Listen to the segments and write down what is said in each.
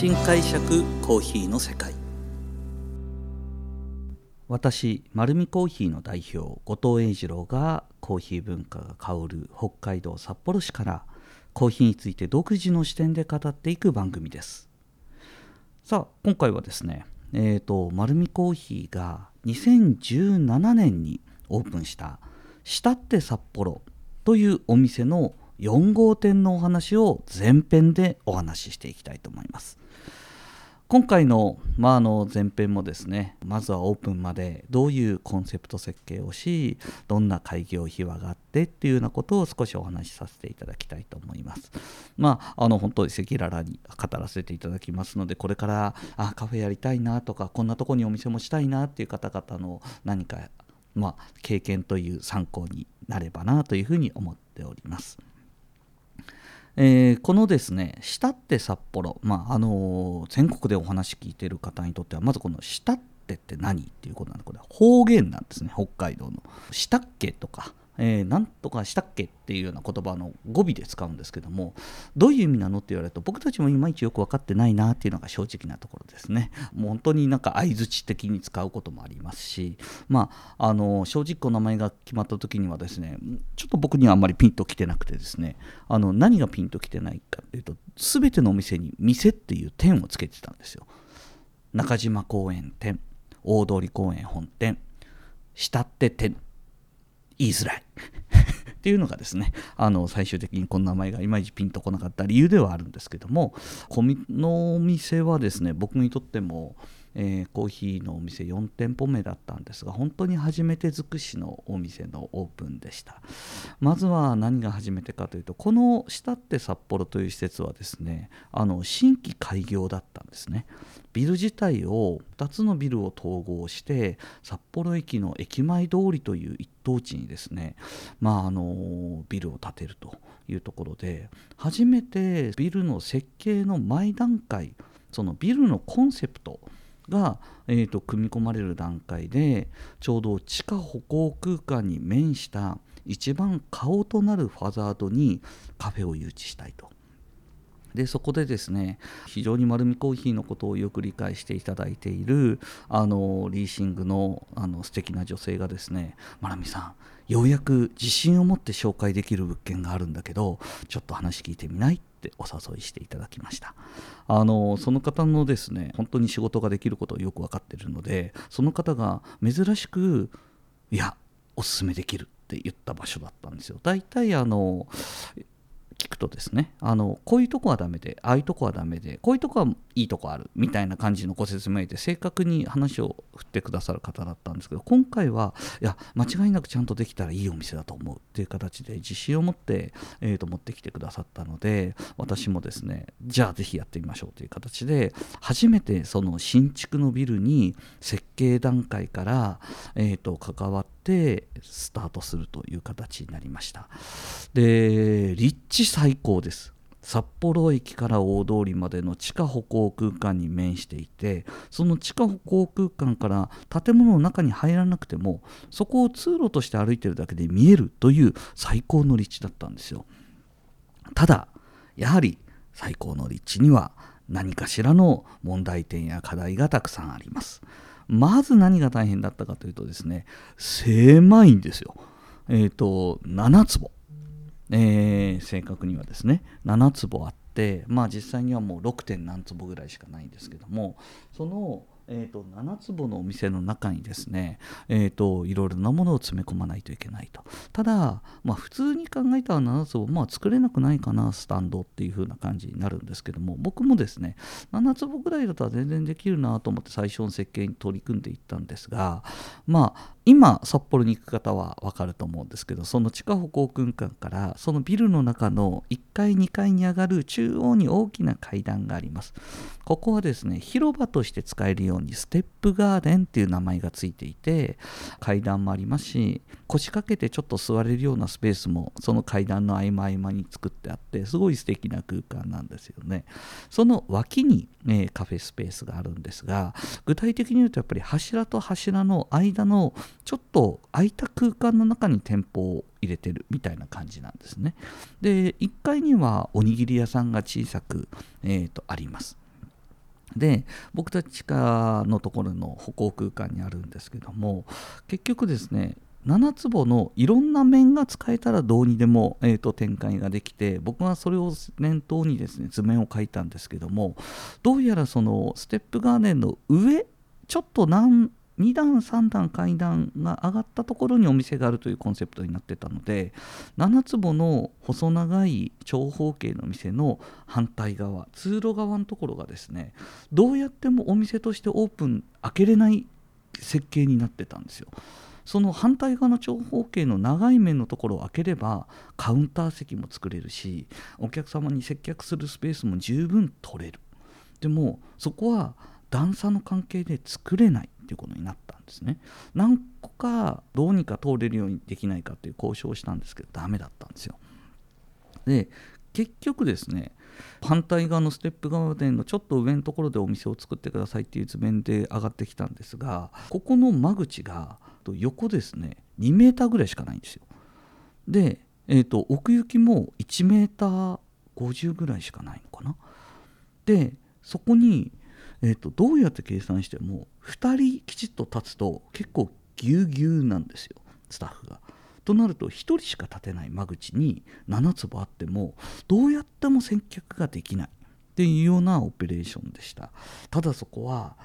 新解釈コーヒーの世界。私丸見コーヒーの代表後藤英二郎がコーヒー文化が香る北海道札幌市からコーヒーについて独自の視点で語っていく番組です。さあ今回はですねえーと、丸見コーヒーが2017年にオープンした「したって札幌」というお店の4号店のお話を前編でお話ししていきたいと思います。今回の,、まあ、あの前編もですねまずはオープンまでどういうコンセプト設計をしどんな開業秘話があってっていうようなことを少しお話しさせていただきたいと思いますまああの本当に赤裸々に語らせていただきますのでこれからあカフェやりたいなとかこんなとこにお店もしたいなっていう方々の何かまあ、経験という参考になればなというふうに思っております。えー、このですね、したって札幌、まああのー、全国でお話聞いてる方にとっては、まずこのしたってって何っていうことなんで、これ方言なんですね、北海道の。したっけとか、えー、なんとかしたっけっていうような言葉の語尾で使うんですけどもどういう意味なのって言われると僕たちもいまいちよく分かってないなっていうのが正直なところですね。もう本当になんか相づち的に使うこともありますしまああの正直お名前が決まった時にはですねちょっと僕にはあんまりピンときてなくてですねあの何がピンときてないかっていうと全てのお店に店っていう点をつけてたんですよ。中島公園店大通公園本店下手店。言いづらい。っていうのがですねあの最終的にこの名前がいまいちピンとこなかった理由ではあるんですけどもこのお店はですね僕にとってもえー、コーヒーのお店4店舗目だったんですが本当に初めて尽くしのお店のオープンでした。まずは何が初めてかというとこの下って札幌という施設はですねあの新規開業だったんですね。ビル自体を2つのビルを統合して札幌駅の駅前通りという一等地にですね、まあ、あのビルを建てるというところで初めてビルの設計の前段階そのビルのコンセプトが、えーと、組み込まれる段階でちょうど地下歩行空間に面した一番顔となるファザードにカフェを誘致したいと。でそこでですね非常に丸見コーヒーのことをよく理解していただいているあのリーシングのあの素敵な女性がですね「まなみさんようやく自信を持って紹介できる物件があるんだけどちょっと話聞いてみない?」ってお誘いしていただきました。あのその方のですね本当に仕事ができることをよく分かってるのでその方が珍しくいやおすすめできるって言った場所だったんですよ。大体あの聞くとですねあのこういうとこはダメでああいうとこはダメでこういうとこはいいとこあるみたいな感じのご説明で正確に話を振ってくださる方だったんですけど今回はいや間違いなくちゃんとできたらいいお店だと思うっていう形で自信を持って、えー、と持ってきてくださったので私もですねじゃあぜひやってみましょうという形で初めてその新築のビルに設計段階から、えー、と関わってスタートするという形になりました。で立地最高です。札幌駅から大通りまでの地下歩行空間に面していてその地下歩行空間から建物の中に入らなくてもそこを通路として歩いてるだけで見えるという最高の立地だったんですよ。ただやはり最高の立地には何かしらの問題点や課題がたくさんあります。まず何が大変だったかというとですね狭いんですよえっ、ー、と7坪えー、正確にはですね7坪あってまあ実際にはもう 6. 点何坪ぐらいしかないんですけどもそのえーと、7坪のお店の中にですね、えーと、いろいろなものを詰め込まないといけないと。ただ、まあ、普通に考えたら7坪、まあ、作れなくないかなスタンドっていう風な感じになるんですけども僕もですね7坪ぐらいだったら全然できるなと思って最初の設計に取り組んでいったんですがまあ今札幌に行く方は分かると思うんですけどその地下歩行空間からそのビルの中の1階2階に上がる中央に大きな階段があります。ここはですね広場として使えるようにステップガーデンっていう名前がついていて階段もありますし腰掛けてちょっと座れるようなスペースもその階段の合間合間に作ってあってすごい素敵な空間なんですよね。その脇に、ね、カフェスペースがあるんですが具体的に言うとやっぱり柱と柱の間のちょっと空いた空間の中に店舗を入れてるみたいな感じなんですね。で1階にはおにぎり屋さんが小さく、えーと、あります。で僕たち家のところの歩行空間にあるんですけども結局ですね7坪のいろんな面が使えたらどうにでも、えーと、展開ができて僕はそれを念頭にですね図面を描いたんですけどもどうやらそのステップガーデンの上ちょっと何2段3段階段が上がったところにお店があるというコンセプトになってたので7坪の細長い長方形の店の反対側通路側のところがですねどうやってもお店としてオープン開けれない設計になってたんですよ。その反対側の長方形の長い面のところを開ければカウンター席も作れるしお客様に接客するスペースも十分取れるでもそこは段差の関係で作れないっていうことになったんですね。何個かどうにか通れるようにできないかっていう交渉をしたんですけどダメだったんですよ。で結局ですね反対側のステップガーデンのちょっと上のところでお店を作ってくださいっていう図面で上がってきたんですがここの間口が横ですね2メーターぐらいしかないんですよ。で、えーと、奥行きも1メーター50ぐらいしかないのかな。でそこに、えーと、どうやって計算しても2人きちっと立つと結構ぎゅうぎゅうなんですよスタッフが。となると1人しか立てない間口に7坪あってもどうやっても接客ができないっていうようなオペレーションでしたただそこは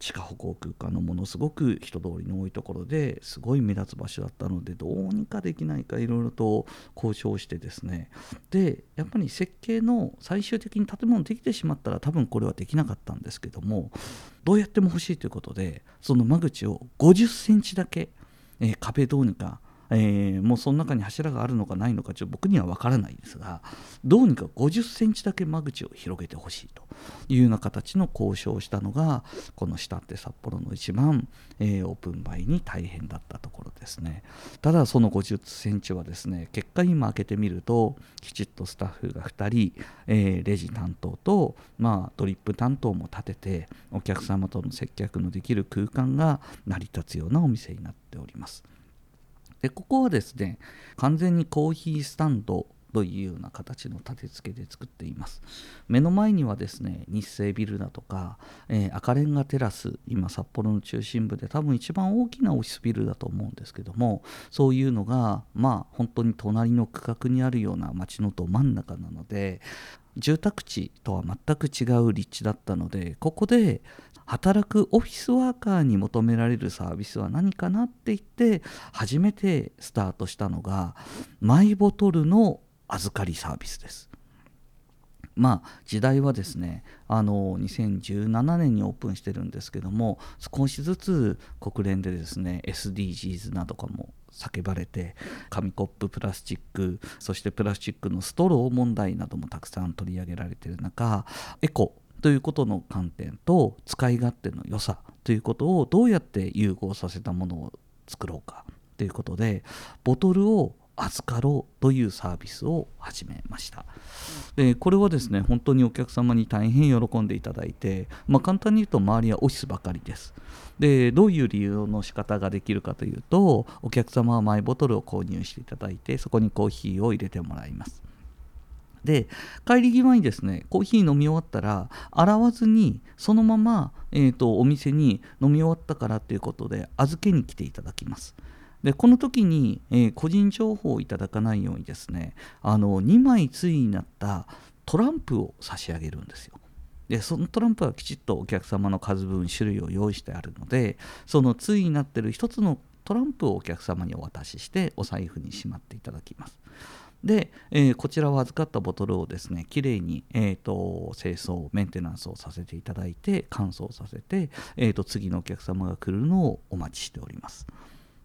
地下歩行空間のものすごく人通りの多いところですごい目立つ場所だったのでどうにかできないかいろいろと交渉してですね。でやっぱり設計の最終的に建物できてしまったら多分これはできなかったんですけどもどうやっても欲しいということでその間口を50センチだけ、えー、壁どうにかえー、もうその中に柱があるのかないのかちょっと僕には分からないですがどうにか50センチだけ間口を広げてほしいというような形の交渉をしたのがこの下って札幌の一番、えー、オープンバイに大変だったところですねただその50センチはですね結果今開けてみるときちっとスタッフが2人、えー、レジ担当と、まあ、ドリップ担当も立ててお客様との接客のできる空間が成り立つようなお店になっております。でここはですね完全にコーヒースタンドというような形の立て付けで作っています。目の前にはですね日清ビルだとか、えー、赤レンガテラス今札幌の中心部で多分一番大きなオフィスビルだと思うんですけどもそういうのがまあ本当に隣の区画にあるような街のど真ん中なので住宅地とは全く違う立地だったのでここで働くオフィスワーカーに求められるサービスは何かなって言って初めてスタートしたのがマイボトルの預かりサービスです。まあ時代はですねあの2017年にオープンしてるんですけども少しずつ国連でですね SDGs などかも叫ばれて紙コッププラスチックそしてプラスチックのストロー問題などもたくさん取り上げられている中エコということの観点と使い勝手の良さということをどうやって融合させたものを作ろうかということでボトルを預かろうというサービスを始めました。でこれはですね本当にお客様に大変喜んでいただいて、まあ、簡単に言うと周りはオフィスばかりです。でどういう理由の仕方ができるかというとお客様はマイボトルを購入していただいてそこにコーヒーを入れてもらいます。で帰り際にですねコーヒー飲み終わったら洗わずにそのまま、えーと、お店に飲み終わったからっていうことで預けに来ていただきます。でこの時に、えー、個人情報をいただかないようにですねあの2枚対になったトランプを差し上げるんですよ。でそのトランプはきちっとお客様の数分種類を用意してあるのでその対になっている一つのトランプをお客様にお渡ししてお財布にしまっていただきます。で、えー、こちらを預かったボトルをですねきれいに、えーと、清掃メンテナンスをさせていただいて乾燥させて、えーと、次のお客様が来るのをお待ちしております。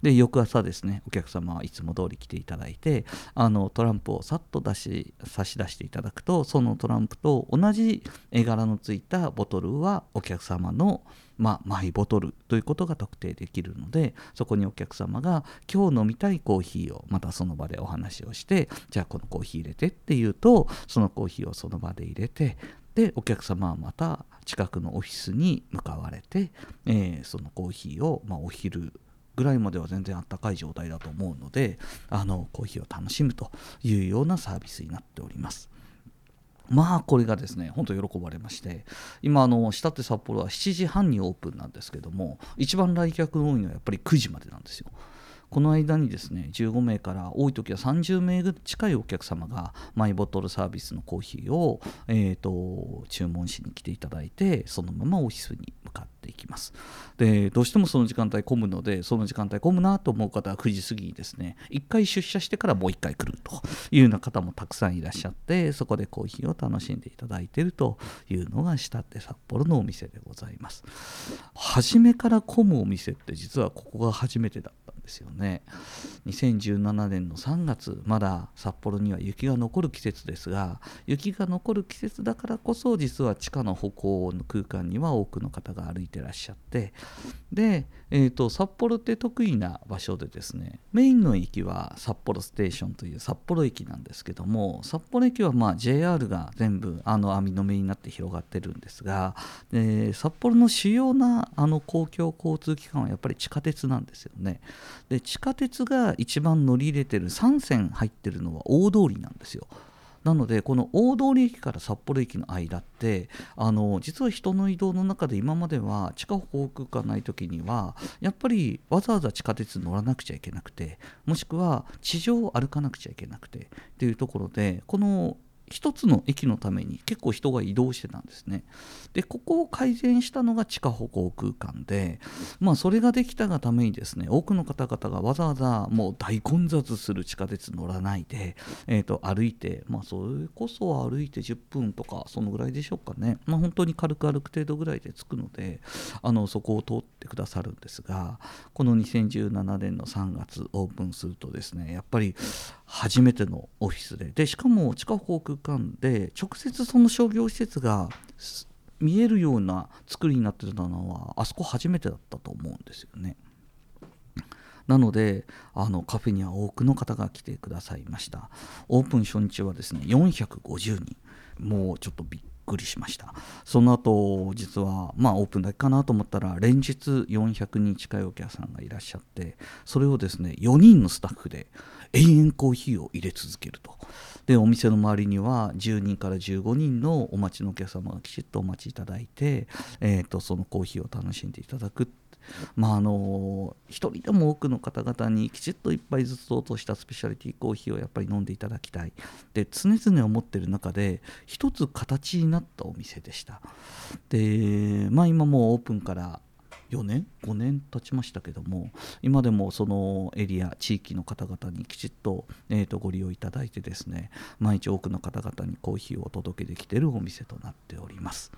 で翌朝ですねお客様はいつも通り来ていただいてあのトランプをさっと出し差し出していただくとそのトランプと同じ絵柄のついたボトルはお客様のまあ、マイボトルということが特定できるのでそこにお客様が今日飲みたいコーヒーをまたその場でお話をしてじゃあこのコーヒー入れてっていうとそのコーヒーをその場で入れてでお客様はまた近くのオフィスに向かわれて、えー、そのコーヒーを、まあ、お昼ぐらいまでは全然あったかい状態だと思うのであのコーヒーを楽しむというようなサービスになっております。まあこれがですね本当喜ばれまして今あの下って札幌は7時半にオープンなんですけども一番来客の多いのはやっぱり9時までなんですよ。この間にですね15名から多い時は30名近いお客様がマイボトルサービスのコーヒーを、えーと、注文しに来ていただいてそのままオフィスに向かっていきます。でどうしてもその時間帯混むのでその時間帯混むなと思う方は9時過ぎにですね1回出社してからもう1回来るというような方もたくさんいらっしゃってそこでコーヒーを楽しんでいただいているというのが下って札幌のお店でございます。初めから混むお店って実はここが初めてだ。ったですよね2017年の3月まだ札幌には雪が残る季節ですが雪が残る季節だからこそ実は地下の歩行の空間には多くの方が歩いてらっしゃってで、えーと、札幌って得意な場所でですねメインの駅は札幌ステーションという札幌駅なんですけども札幌駅はまあ JR が全部あの網の目になって広がってるんですが、えー、札幌の主要なあの公共交通機関はやっぱり地下鉄なんですよね。で地下鉄が一番乗り入れてる3線入ってるのは大通りなんですよ。なのでこの大通駅から札幌駅の間ってあの実は人の移動の中で今までは地下航空がない時にはやっぱりわざわざ地下鉄乗らなくちゃいけなくてもしくは地上を歩かなくちゃいけなくてっていうところでこの一つの駅のために結構人が移動してたんですね。でここを改善したのが地下歩行空間でまあそれができたがためにですね多くの方々がわざわざもう大混雑する地下鉄乗らないで、えー、と歩いてまあそれこそ歩いて10分とかそのぐらいでしょうかねまあ本当に軽く歩く程度ぐらいで着くのであのそこを通ってくださるんですがこの2017年の3月オープンするとですねやっぱり初めてのオフィスで。でしかも地下航空間で直接その商業施設が見えるような作りになってたのはあそこ初めてだったと思うんですよね。なのであのカフェには多くの方が来てくださいました。オープン初日はですね450人。もうちょっとびっくりしました。その後実はまあオープンだけかなと思ったら連日400人近いお客さんがいらっしゃってそれをですね4人のスタッフで延々コーヒーを入れ続けると。でお店の周りには10人から15人のお待ちのお客様がきちっとお待ちいただいて、えーと、そのコーヒーを楽しんでいただく。まああの一人でも多くの方々にきちっと1杯ずつ落としたスペシャリティコーヒーをやっぱり飲んでいただきたい。で常々思ってる中で一つ形になったお店でした。でまあ今もうオープンから4年？5年経ちましたけども今でもそのエリア地域の方々にきちっと,、えー、とご利用いただいてですね毎日多くの方々にコーヒーをお届けできているお店となっております。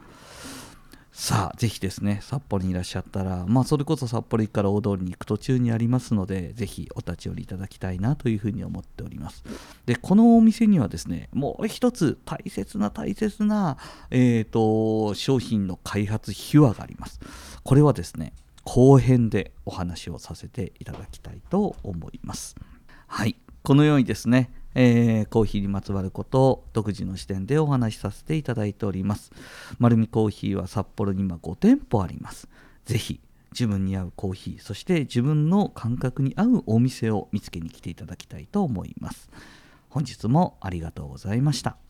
さあ、ぜひですね、札幌にいらっしゃったら、まあ、それこそ札幌駅から大通りに行く途中にありますので、ぜひお立ち寄りいただきたいなというふうに思っております。で、このお店にはですね、もう一つ大切な大切な、えーと、商品の開発秘話があります。これはですね、後編でお話をさせていただきたいと思います。はい、このようにですね、えー、コーヒーにまつわることを独自の視点でお話しさせていただいております。丸みコーヒーは札幌に今5店舗あります。ぜひ自分に合うコーヒー、そして自分の感覚に合うお店を見つけに来ていただきたいと思います。本日もありがとうございました。